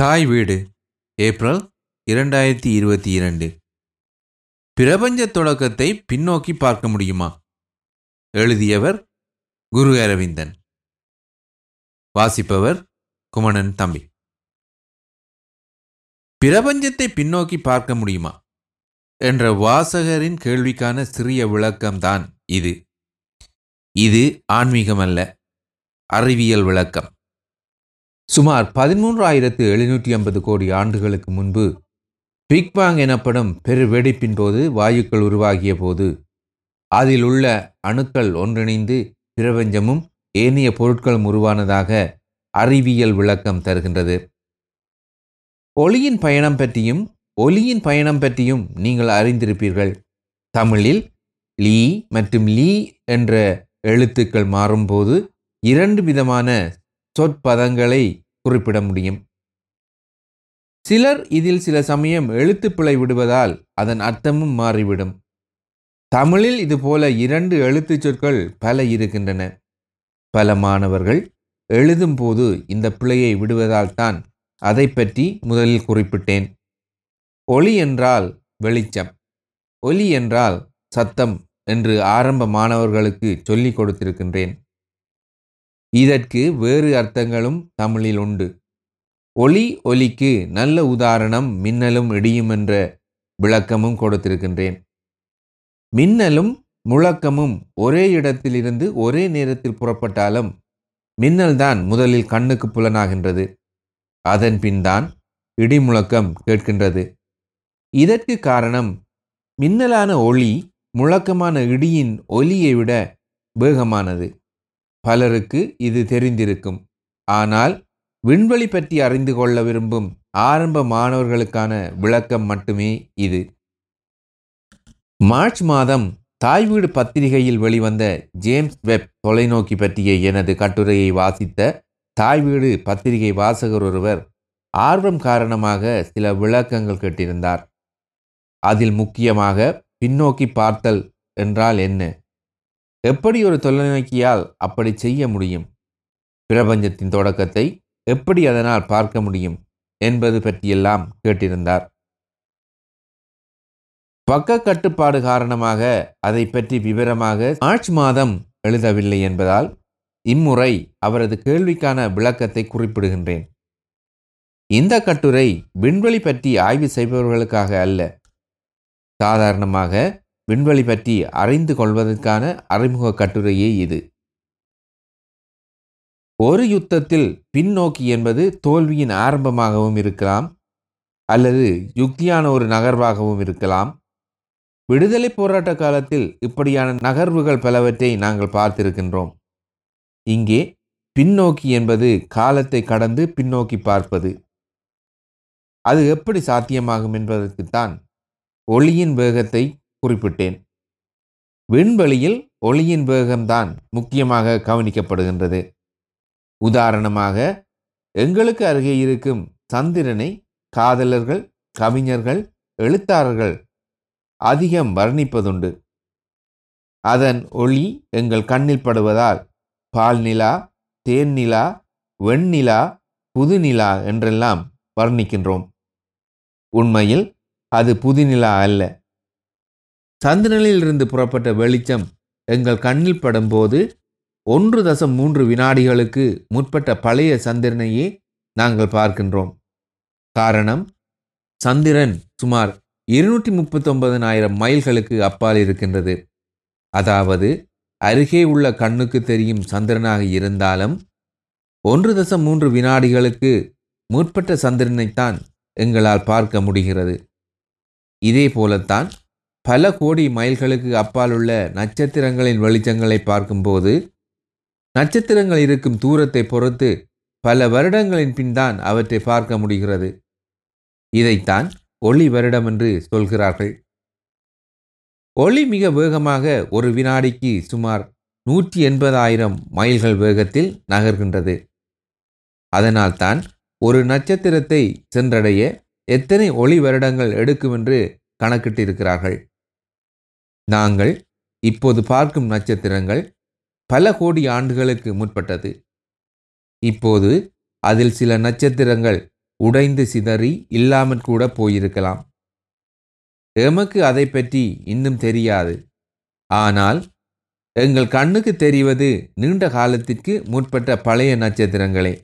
தாய் வீடு ஏப்ரல் இரண்டாயிரத்தி இருபத்தி இரண்டு. பிரபஞ்ச தொடக்கத்தை பின்னோக்கி பார்க்க முடியுமா? எழுதியவர் குரு அரவிந்தன். வாசிப்பவர் குமணன் தம்பி. பிரபஞ்சத்தை பின்னோக்கி பார்க்க முடியுமா? என்ற வாசகரின் கேள்விக்கான சிறிய விளக்கம்தான் இது. இது ஆன்மீகமல்ல அறிவியல் விளக்கம். சுமார் பதிமூன்றாயிரத்து எழுநூற்றி ஐம்பது கோடி ஆண்டுகளுக்கு முன்பு பிக் பாங் எனப்படும் பெரு வெடிப்பின் போது வாயுக்கள் உருவாகிய போது அதில் உள்ள அணுக்கள் ஒன்றிணைந்து பிரபஞ்சமும் ஏனைய பொருட்களும் உருவானதாக அறிவியல் விளக்கம் தருகின்றது. ஒளியின் பயணம் பற்றியும் ஒலியின் பயணம் பற்றியும் நீங்கள் அறிந்திருப்பீர்கள். தமிழில் லீ மற்றும் லீ என்ற எழுத்துக்கள் மாறும்போது இரண்டு விதமான சொற்பதங்களை குறிப்பிட முடியும். சிலர் இதில் சில சமயம் எழுத்துப்பிழை விடுவதால் அதன் அர்த்தமும் மாறிவிடும். தமிழில் இதுபோல இரண்டு எழுத்து சொற்கள் பல இருக்கின்றன. பல மாணவர்கள் எழுதும்போது இந்த பிழையை விடுவதால் தான் அதை பற்றி முதலில் குறிப்பிட்டேன். ஒளி என்றால் வெளிச்சம் ஒலி என்றால் சத்தம் என்று ஆரம்ப மாணவர்களுக்கு சொல்லிக் கொடுத்திருக்கின்றேன். இதற்கு வேறு அர்த்தங்களும் தமிழில் உண்டு. ஒளி ஒலிக்கு நல்ல உதாரணம் மின்னலும் இடியும் என்ற விளக்கமும் கொடுத்திருக்கின்றேன். மின்னலும் முழக்கமும் ஒரே இடத்திலிருந்து ஒரே நேரத்தில் புறப்பட்டாலும் மின்னல்தான் முதலில் கண்ணுக்கு புலனாகின்றது. அதன் பின்தான் இடிமுழக்கம் கேட்கின்றது. இதற்கு காரணம் மின்னலான ஒளி முழக்கமான இடியின் ஒலியை விட வேகமானது. பலருக்கு இது தெரிந்திருக்கும். ஆனால் விண்வெளி பற்றி அறிந்து கொள்ள விரும்பும் ஆரம்ப மாணவர்களுக்கான விளக்கம் மட்டுமே இது. மார்ச் மாதம் தாய் வீடு பத்திரிகையில் வெளிவந்த ஜேம்ஸ் வெப் தொலைநோக்கி பற்றிய எனது கட்டுரையை வாசித்த தாய் வீடு பத்திரிகை வாசகர் ஒருவர் ஆர்வம் காரணமாக சில விளக்கங்கள் கேட்டிருந்தார். அதில் முக்கியமாக பின்னோக்கி பார்த்தல் என்றால் என்ன? எப்படி ஒரு தொலைநோக்கியால் அப்படி செய்ய முடியும்? பிரபஞ்சத்தின் தொடக்கத்தை எப்படி அதனால் பார்க்க முடியும்? என்பது பற்றியெல்லாம் கேட்டிருந்தார். பக்க கட்டுப்பாடு காரணமாக அதை பற்றி விவரமாக மார்ச் மாதம் எழுதவில்லை என்பதால் இம்முறை அவரது கேள்விக்கான விளக்கத்தை குறிப்பிடுகின்றேன். இந்த கட்டுரை விண்வெளி பற்றி ஆய்வு செய்பவர்களுக்காக அல்ல. சாதாரணமாக விண்வெளி பற்றி அறிந்து கொள்வதற்கான அறிமுக கட்டுரையே இது. ஒரு யுத்தத்தில் பின்னோக்கி என்பது தோல்வியின் ஆரம்பமாகவும் இருக்கலாம் அல்லது யுக்தியான ஒரு நகர்வாகவும் இருக்கலாம். விடுதலை போராட்ட காலத்தில் இப்படியான நகர்வுகள் பலவற்றை நாங்கள் பார்த்திருக்கின்றோம். இங்கே பின்னோக்கி என்பது காலத்தை கடந்து பின்னோக்கி பார்ப்பது. அது எப்படி சாத்தியமாகும் என்பதற்குத்தான் ஒளியின் வேகத்தை குறிப்பிட்டேன். விண்வெளியில் ஒளியின் வேகம்தான் முக்கியமாக கவனிக்கப்படுகின்றது. உதாரணமாக எங்களுக்கு அருகே இருக்கும் சந்திரனை காதலர்கள் கவிஞர்கள் எழுத்தாளர்கள் அதிகம் வர்ணிப்பதுண்டு. அதன் ஒளி எங்கள் கண்ணில் படுவதால் பால் நிலா தேன் நிலா வெண்ணிலா புதுநிலா என்றெல்லாம் வர்ணிக்கின்றோம். உண்மையில் அது புதுநிலா அல்ல. சந்திரனிலிருந்து புறப்பட்ட வெளிச்சம் எங்கள் கண்ணில் படும்போது ஒன்று தசம் மூன்று வினாடிகளுக்கு முற்பட்ட பழைய சந்திரனையே நாங்கள் பார்க்கின்றோம். காரணம் சந்திரன் சுமார் இருநூற்றி முப்பத்தொன்பதனாயிரம் மைல்களுக்கு அப்பால் இருக்கின்றது. அதாவது அருகே உள்ள கண்ணுக்கு தெரியும் சந்திரனாக இருந்தாலும் ஒன்று தசம் மூன்று வினாடிகளுக்கு முற்பட்ட சந்திரனைத்தான் எங்களால் பார்க்க முடிகிறது. இதே போலத்தான் பல கோடி மைல்களுக்கு அப்பால் உள்ள நட்சத்திரங்களின் வெளிச்சங்களை பார்க்கும்போது நட்சத்திரங்கள் இருக்கும் தூரத்தை பொறுத்து பல வருடங்களின் பின்தான் அவற்றை பார்க்க முடிகிறது. இதைத்தான் ஒளி வருடம் என்று சொல்கிறார்கள். ஒளி மிக வேகமாக ஒரு வினாடிக்கு சுமார் நூற்றி எண்பதாயிரம் மைல்கள் வேகத்தில் நகர்கின்றது. அதனால்தான் ஒரு நட்சத்திரத்தை சென்றடைய எத்தனை ஒளி வருடங்கள் எடுக்கும் என்று கணக்கிட்டிருக்கிறார்கள். நாங்கள் இப்போது பார்க்கும் நட்சத்திரங்கள் பல கோடி ஆண்டுகளுக்கு முற்பட்டது. இப்போது அதில் சில நட்சத்திரங்கள் உடைந்து சிதறி இல்லாமற் கூட போயிருக்கலாம். எமக்கு அதை பற்றி இன்னும் தெரியாது. ஆனால் எங்கள் கண்ணுக்கு தெரிவது நீண்ட காலத்திற்கு முற்பட்ட பழைய நட்சத்திரங்களே.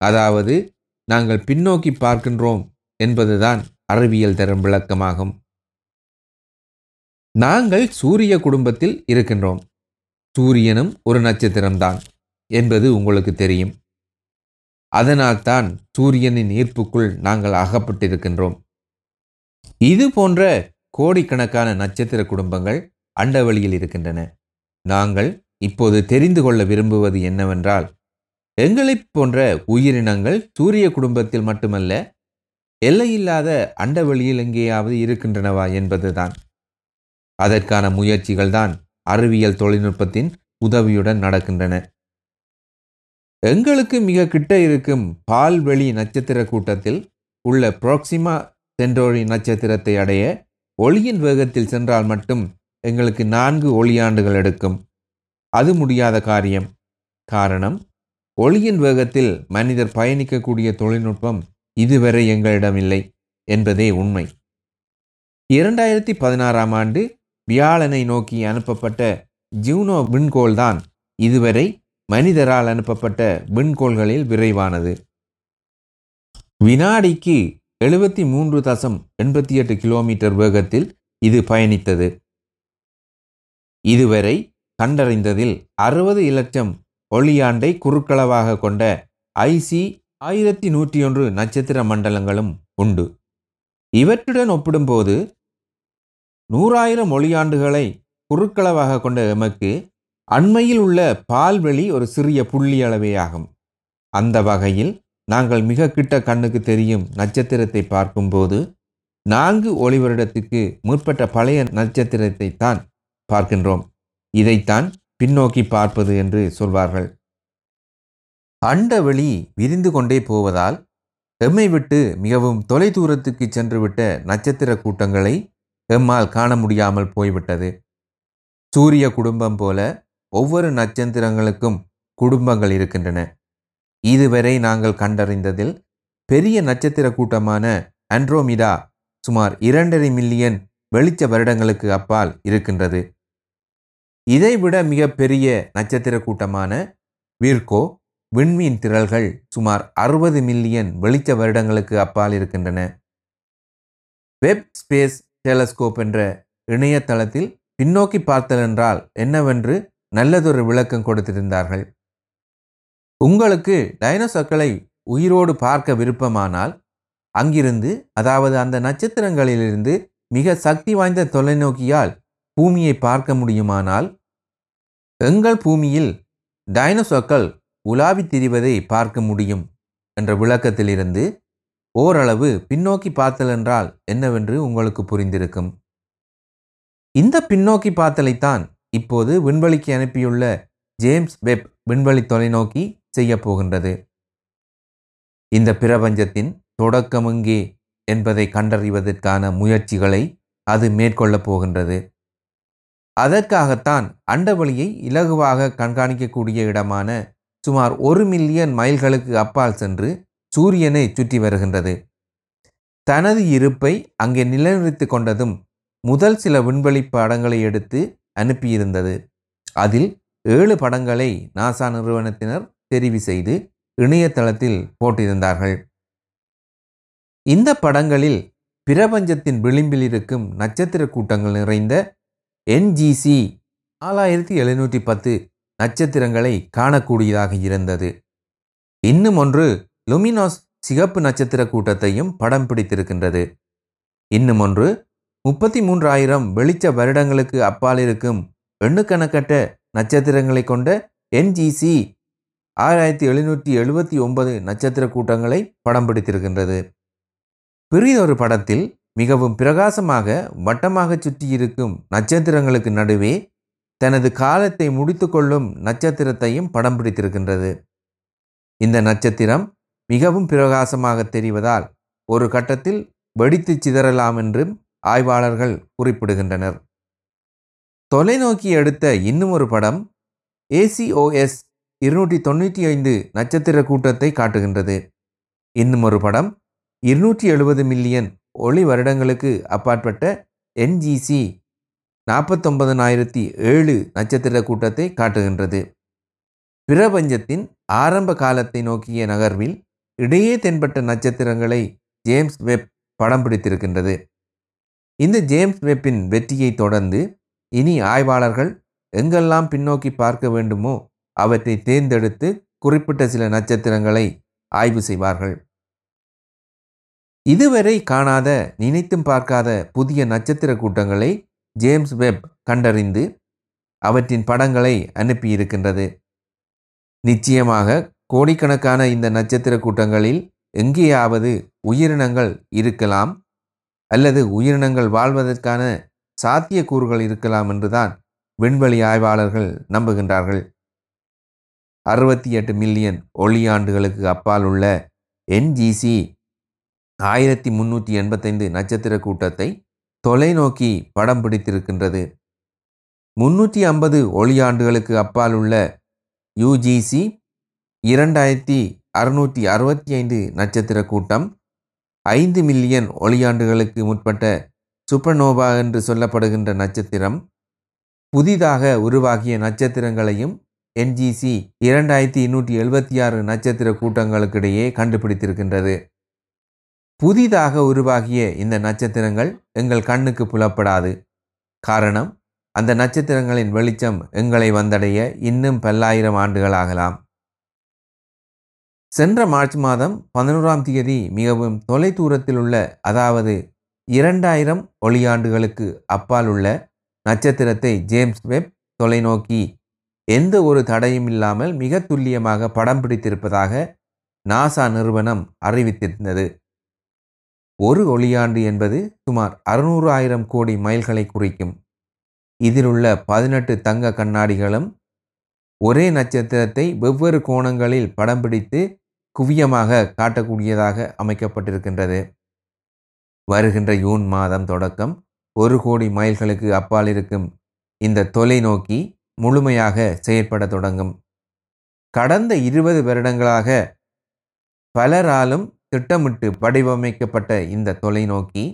அதாவது நாங்கள் பின்னோக்கி பார்க்கின்றோம் என்பதுதான் அறிவியல் தரும் விளக்கமாகும். நாங்கள் சூரிய குடும்பத்தில் இருக்கின்றோம். சூரியனும் ஒரு நட்சத்திரம்தான் என்பது உங்களுக்கு தெரியும். அதனால்தான் சூரியனின் ஈர்ப்புக்குள் நாங்கள் அகப்பட்டிருக்கின்றோம். இது போன்ற கோடிக்கணக்கான நட்சத்திர குடும்பங்கள் அண்டவழியில் இருக்கின்றன. நாங்கள் இப்போது தெரிந்து கொள்ள விரும்புவது என்னவென்றால் எங்களைப் போன்ற உயிரினங்கள் சூரிய குடும்பத்தில் மட்டுமல்ல எல்லையில்லாத அண்டவெளியில் எங்கேயாவது இருக்கின்றனவா என்பதுதான். அதற்கான முயற்சிகள் தான் அறிவியல் தொழில்நுட்பத்தின் உதவியுடன் நடக்கின்றன. எங்களுக்கு மிக கிட்ட இருக்கும் பால்வெளி நட்சத்திர கூட்டத்தில் உள்ள புரோக்சிமா சென்டோரி நட்சத்திரத்தை அடைய ஒளியின் வேகத்தில் சென்றால் மட்டும் எங்களுக்கு நான்கு ஒளியாண்டுகள் எடுக்கும். அது முடியாத காரியம். காரணம் ஒளியின் வேகத்தில் மனிதர் பயணிக்கக்கூடிய தொழில்நுட்பம் இதுவரை எங்களிடம் இல்லை என்பதே உண்மை. இரண்டாயிரத்தி பதினாறாம் ஆண்டு வியாழனை நோக்கி அனுப்பப்பட்ட ஜூனோ விண்கோள் தான் இதுவரை மனிதரால் அனுப்பப்பட்ட விண்கோள்களில் விரைவானது. வினாடிக்கு எழுபத்தி மூன்று தசம் எண்பத்தி எட்டு கிலோமீட்டர் வேகத்தில் இது பயணித்தது. இதுவரை கண்டறிந்ததில் அறுபது இலட்சம் ஒளியாண்டை குறுக்களவாக கொண்ட ஐசி ஆயிரத்தி நூற்றி ஒன்று நட்சத்திர மண்டலங்களும் உண்டு. இவற்றுடன் ஒப்பிடும்போது நூறாயிரம் ஒளியாண்டுகளை குறுக்களவாக கொண்ட எமக்கு அண்மையில் உள்ள பால்வெளி ஒரு சிறிய புள்ளி அளவேயாகும் அந்த வகையில் நாங்கள் மிக கிட்ட கண்ணுக்கு தெரியும் நட்சத்திரத்தை பார்க்கும்போது நான்கு ஒளி வருடத்துக்கு முற்பட்ட பழைய நட்சத்திரத்தை தான் பார்க்கின்றோம். இதைத்தான் பின்னோக்கி பார்ப்பது என்று சொல்வார்கள். அண்டவெளி விரிந்து கொண்டே போவதால் எம்மை விட்டு மிகவும் தொலைதூரத்துக்கு சென்றுவிட்ட நட்சத்திர கூட்டங்களை எம்மால் காண முடியாமல் போய்விட்டது. சூரிய குடும்பம் போல ஒவ்வொரு நட்சத்திரங்களுக்கும் குடும்பங்கள் இருக்கின்றன. இதுவரை நாங்கள் கண்டறிந்ததில் பெரிய நட்சத்திர கூட்டமான அண்ட்ரோமிடா சுமார் இரண்டரை மில்லியன் வெளிச்ச வருடங்களுக்கு அப்பால் இருக்கின்றது. இதைவிட மிக பெரிய நட்சத்திர கூட்டமான விர்கோ விண்மீன் திரள்கள் சுமார் அறுபது மில்லியன் வெளிச்ச வருடங்களுக்கு அப்பால் இருக்கின்றன. வெப் ஸ்பேஸ் டெலஸ்கோப் என்ற இணையதளத்தில் பின்னோக்கி பார்த்தல் என்றால் என்னவென்று நல்லதொரு விளக்கம் கொடுத்திருந்தார்கள். உங்களுக்கு டைனோசர்களை உயிரோடு பார்க்க விருப்பமானால் அங்கிருந்து அதாவது அந்த நட்சத்திரங்களிலிருந்து மிக சக்தி வாய்ந்த தொலைநோக்கியால் பூமியை பார்க்க முடியுமானால் எங்கள் பூமியில் டைனோசோக்கள் உலாவித் திரிவதை பார்க்க முடியும் என்ற விளக்கத்திலிருந்து ஓரளவு பின்னோக்கி பார்த்தல் என்றால் என்னவென்று உங்களுக்கு புரிந்திருக்கும்? இந்த பின்னோக்கி பார்த்தலைத்தான் இப்போது விண்வெளிக்கு அனுப்பியுள்ள ஜேம்ஸ் வெப் விண்வெளி தொலைநோக்கி செய்யப் போகின்றது. இந்த பிரபஞ்சத்தின் தொடக்கம் எங்கே என்பதை கண்டறிவதற்கான முயற்சிகளை அது மேற்கொள்ளப் போகின்றது. அதற்காகத்தான் அண்டவெளியை இலகுவாக கண்காணிக்கக்கூடிய இடமான சுமார் ஒரு மில்லியன் மைல்களுக்கு அப்பால் சென்று சூரியனை சுற்றி வருகின்றது. தனது இருப்பை அங்கே நிலைநிறுத்தி கொண்டதும் முதல் சில விண்வெளி படங்களை எடுத்து அனுப்பியிருந்தது. அதில் ஏழு படங்களை நாசா நிறுவனத்தினர் தெரிவு செய்து இணையதளத்தில் போட்டிருந்தார்கள். இந்த படங்களில் பிரபஞ்சத்தின் விளிம்பில் இருக்கும் நட்சத்திர கூட்டங்கள் நிறைந்த என்ஜிசி நாலாயிரத்தி எழுநூற்றி பத்து நட்சத்திரங்களை காணக்கூடியதாக இருந்தது. இன்னும் ஒன்று லுமினாஸ் சிகப்பு நட்சத்திர கூட்டத்தையும் படம் பிடித்திருக்கின்றது. இன்னும் ஒன்று முப்பத்தி மூன்றாயிரம் வெளிச்ச வருடங்களுக்கு அப்பால் இருக்கும் எண்ணுக்கணக்கட்ட நட்சத்திரங்களை கொண்ட என்ஜிசி ஆயிரத்தி எழுநூற்றி எழுபத்தி ஒன்பது நட்சத்திர கூட்டங்களை படம் பிடித்திருக்கின்றது. பெரியதொரு படத்தில் மிகவும் பிரகாசமாக வட்டமாக சுற்றியிருக்கும் நட்சத்திரங்களுக்கு நடுவே தனது காலத்தை முடித்துக்கொள்ளும் நட்சத்திரத்தையும் படம் பிடித்திருக்கின்றது. இந்த நட்சத்திரம் மிகவும் பிரகாசமாக தெரிவதால் ஒரு கட்டத்தில் வெடித்து சிதறலாம் என்றும் ஆய்வாளர்கள் குறிப்பிடுகின்றனர். தொலைநோக்கி எடுத்த இன்னும் ஒரு படம் ஏசிஓஎஸ் இருநூற்றி தொண்ணூற்றி ஐந்து நட்சத்திர கூட்டத்தை காட்டுகின்றது. இன்னும் ஒரு படம் இருநூற்றி எழுபது மில்லியன் ஒளி வருடங்களுக்கு அப்பாற்பட்ட என்ஜிசி நாற்பத்தொன்பதனாயிரத்தி ஏழு நட்சத்திர கூட்டத்தை காட்டுகின்றது. பிரபஞ்சத்தின் ஆரம்ப காலத்தை நோக்கிய நகர்வில் இடையே தென்பட்ட நட்சத்திரங்களை ஜேம்ஸ் வெப் படம் பிடித்திருக்கின்றது. இந்த ஜேம்ஸ் வெப்பின் வெற்றியை தொடர்ந்து இனி ஆய்வாளர்கள் எங்கெல்லாம் பின்னோக்கி பார்க்க வேண்டுமோ அவற்றை தேர்ந்தெடுத்து குறிப்பிட்ட சில நட்சத்திரங்களை ஆய்வு செய்வார்கள். இதுவரை காணாத நினைத்தும் பார்க்காத புதிய நட்சத்திர கூட்டங்களை ஜேம்ஸ் வெப் கண்டறிந்து அவற்றின் படங்களை அனுப்பியிருக்கின்றது. நிச்சயமாக கோடிக்கணக்கான இந்த நட்சத்திர கூட்டங்களில் எங்கேயாவது உயிரினங்கள் இருக்கலாம் அல்லது உயிரினங்கள் வாழ்வதற்கான சாத்தியக்கூறுகள் இருக்கலாம் என்றுதான் விண்வெளி ஆய்வாளர்கள் நம்புகின்றார்கள். அறுபத்தி எட்டு மில்லியன் ஒளியாண்டுகளுக்கு அப்பால் உள்ள என்ஜிசி ஆயிரத்தி முன்னூற்றி எண்பத்தைந்து நட்சத்திர கூட்டத்தை தொலைநோக்கி படம் பிடித்திருக்கின்றது. முன்னூற்றி ஐம்பது ஒளியாண்டுகளுக்கு அப்பால் உள்ள யுஜிசி இரண்டாயிரத்தி அறுநூற்றி அறுபத்தி ஐந்து நட்சத்திர கூட்டம் ஐந்து மில்லியன் ஒளியாண்டுகளுக்கு முற்பட்ட சூப்பர்னோவா என்று சொல்லப்படுகின்ற நட்சத்திரம். புதிதாக உருவாகிய நட்சத்திரங்களையும் என்ஜிசி இரண்டாயிரத்தி எண்ணூற்றி எழுபத்தி ஆறு நட்சத்திர கூட்டங்களுக்கிடையே கண்டுபிடித்திருக்கின்றது. புதிதாக உருவாகிய இந்த நட்சத்திரங்கள் எங்கள் கண்ணுக்கு புலப்படாது. காரணம் அந்த நட்சத்திரங்களின் வெளிச்சம் எங்களை வந்தடைய இன்னும் பல்லாயிரம் ஆண்டுகள் ஆகலாம். சென்ற மார்ச் மாதம் பதினோராம் தேதி மிகவும் தொலைதூரத்தில் உள்ள அதாவது இரண்டாயிரம் ஒளியாண்டுகளுக்கு அப்பால் உள்ள நட்சத்திரத்தை ஜேம்ஸ் வெப் தொலைநோக்கி எந்த ஒரு தடையும் இல்லாமல் மிக துல்லியமாக படம் பிடித்திருப்பதாக நாசா நிறுவனம் அறிவித்திருந்தது. ஒரு ஒளியாண்டு என்பது சுமார் அறுநூறு ஆயிரம் கோடி மைல்களை குறிக்கும். இதில் உள்ள பதினெட்டு தங்க கண்ணாடிகளும் ஒரே நட்சத்திரத்தை வெவ்வேறு கோணங்களில் படம் பிடித்து குவியமாக காட்டக்கூடியதாக அமைக்கப்பட்டிருக்கின்றது. வருகின்ற ஜூன் மாதம் தொடக்கம் ஒரு கோடி மைல்களுக்கு அப்பால் இருக்கும் இந்த தொலைநோக்கி முழுமையாக செயற்பட தொடங்கும். கடந்த இருபது வருடங்களாக பலராலும் திட்டமிட்டு வடிவமைக்கப்பட்ட இந்த தொலைநோக்கி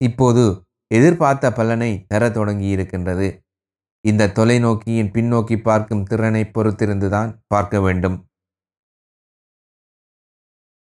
இப்போது எதிர்பார்த்த பலனை தர தொடங்கி இருக்கின்றது இந்த தொலைநோக்கியின் பின்னோக்கி பார்க்கும் திறனை பொறுத்திருந்துதான் பார்க்க வேண்டும்.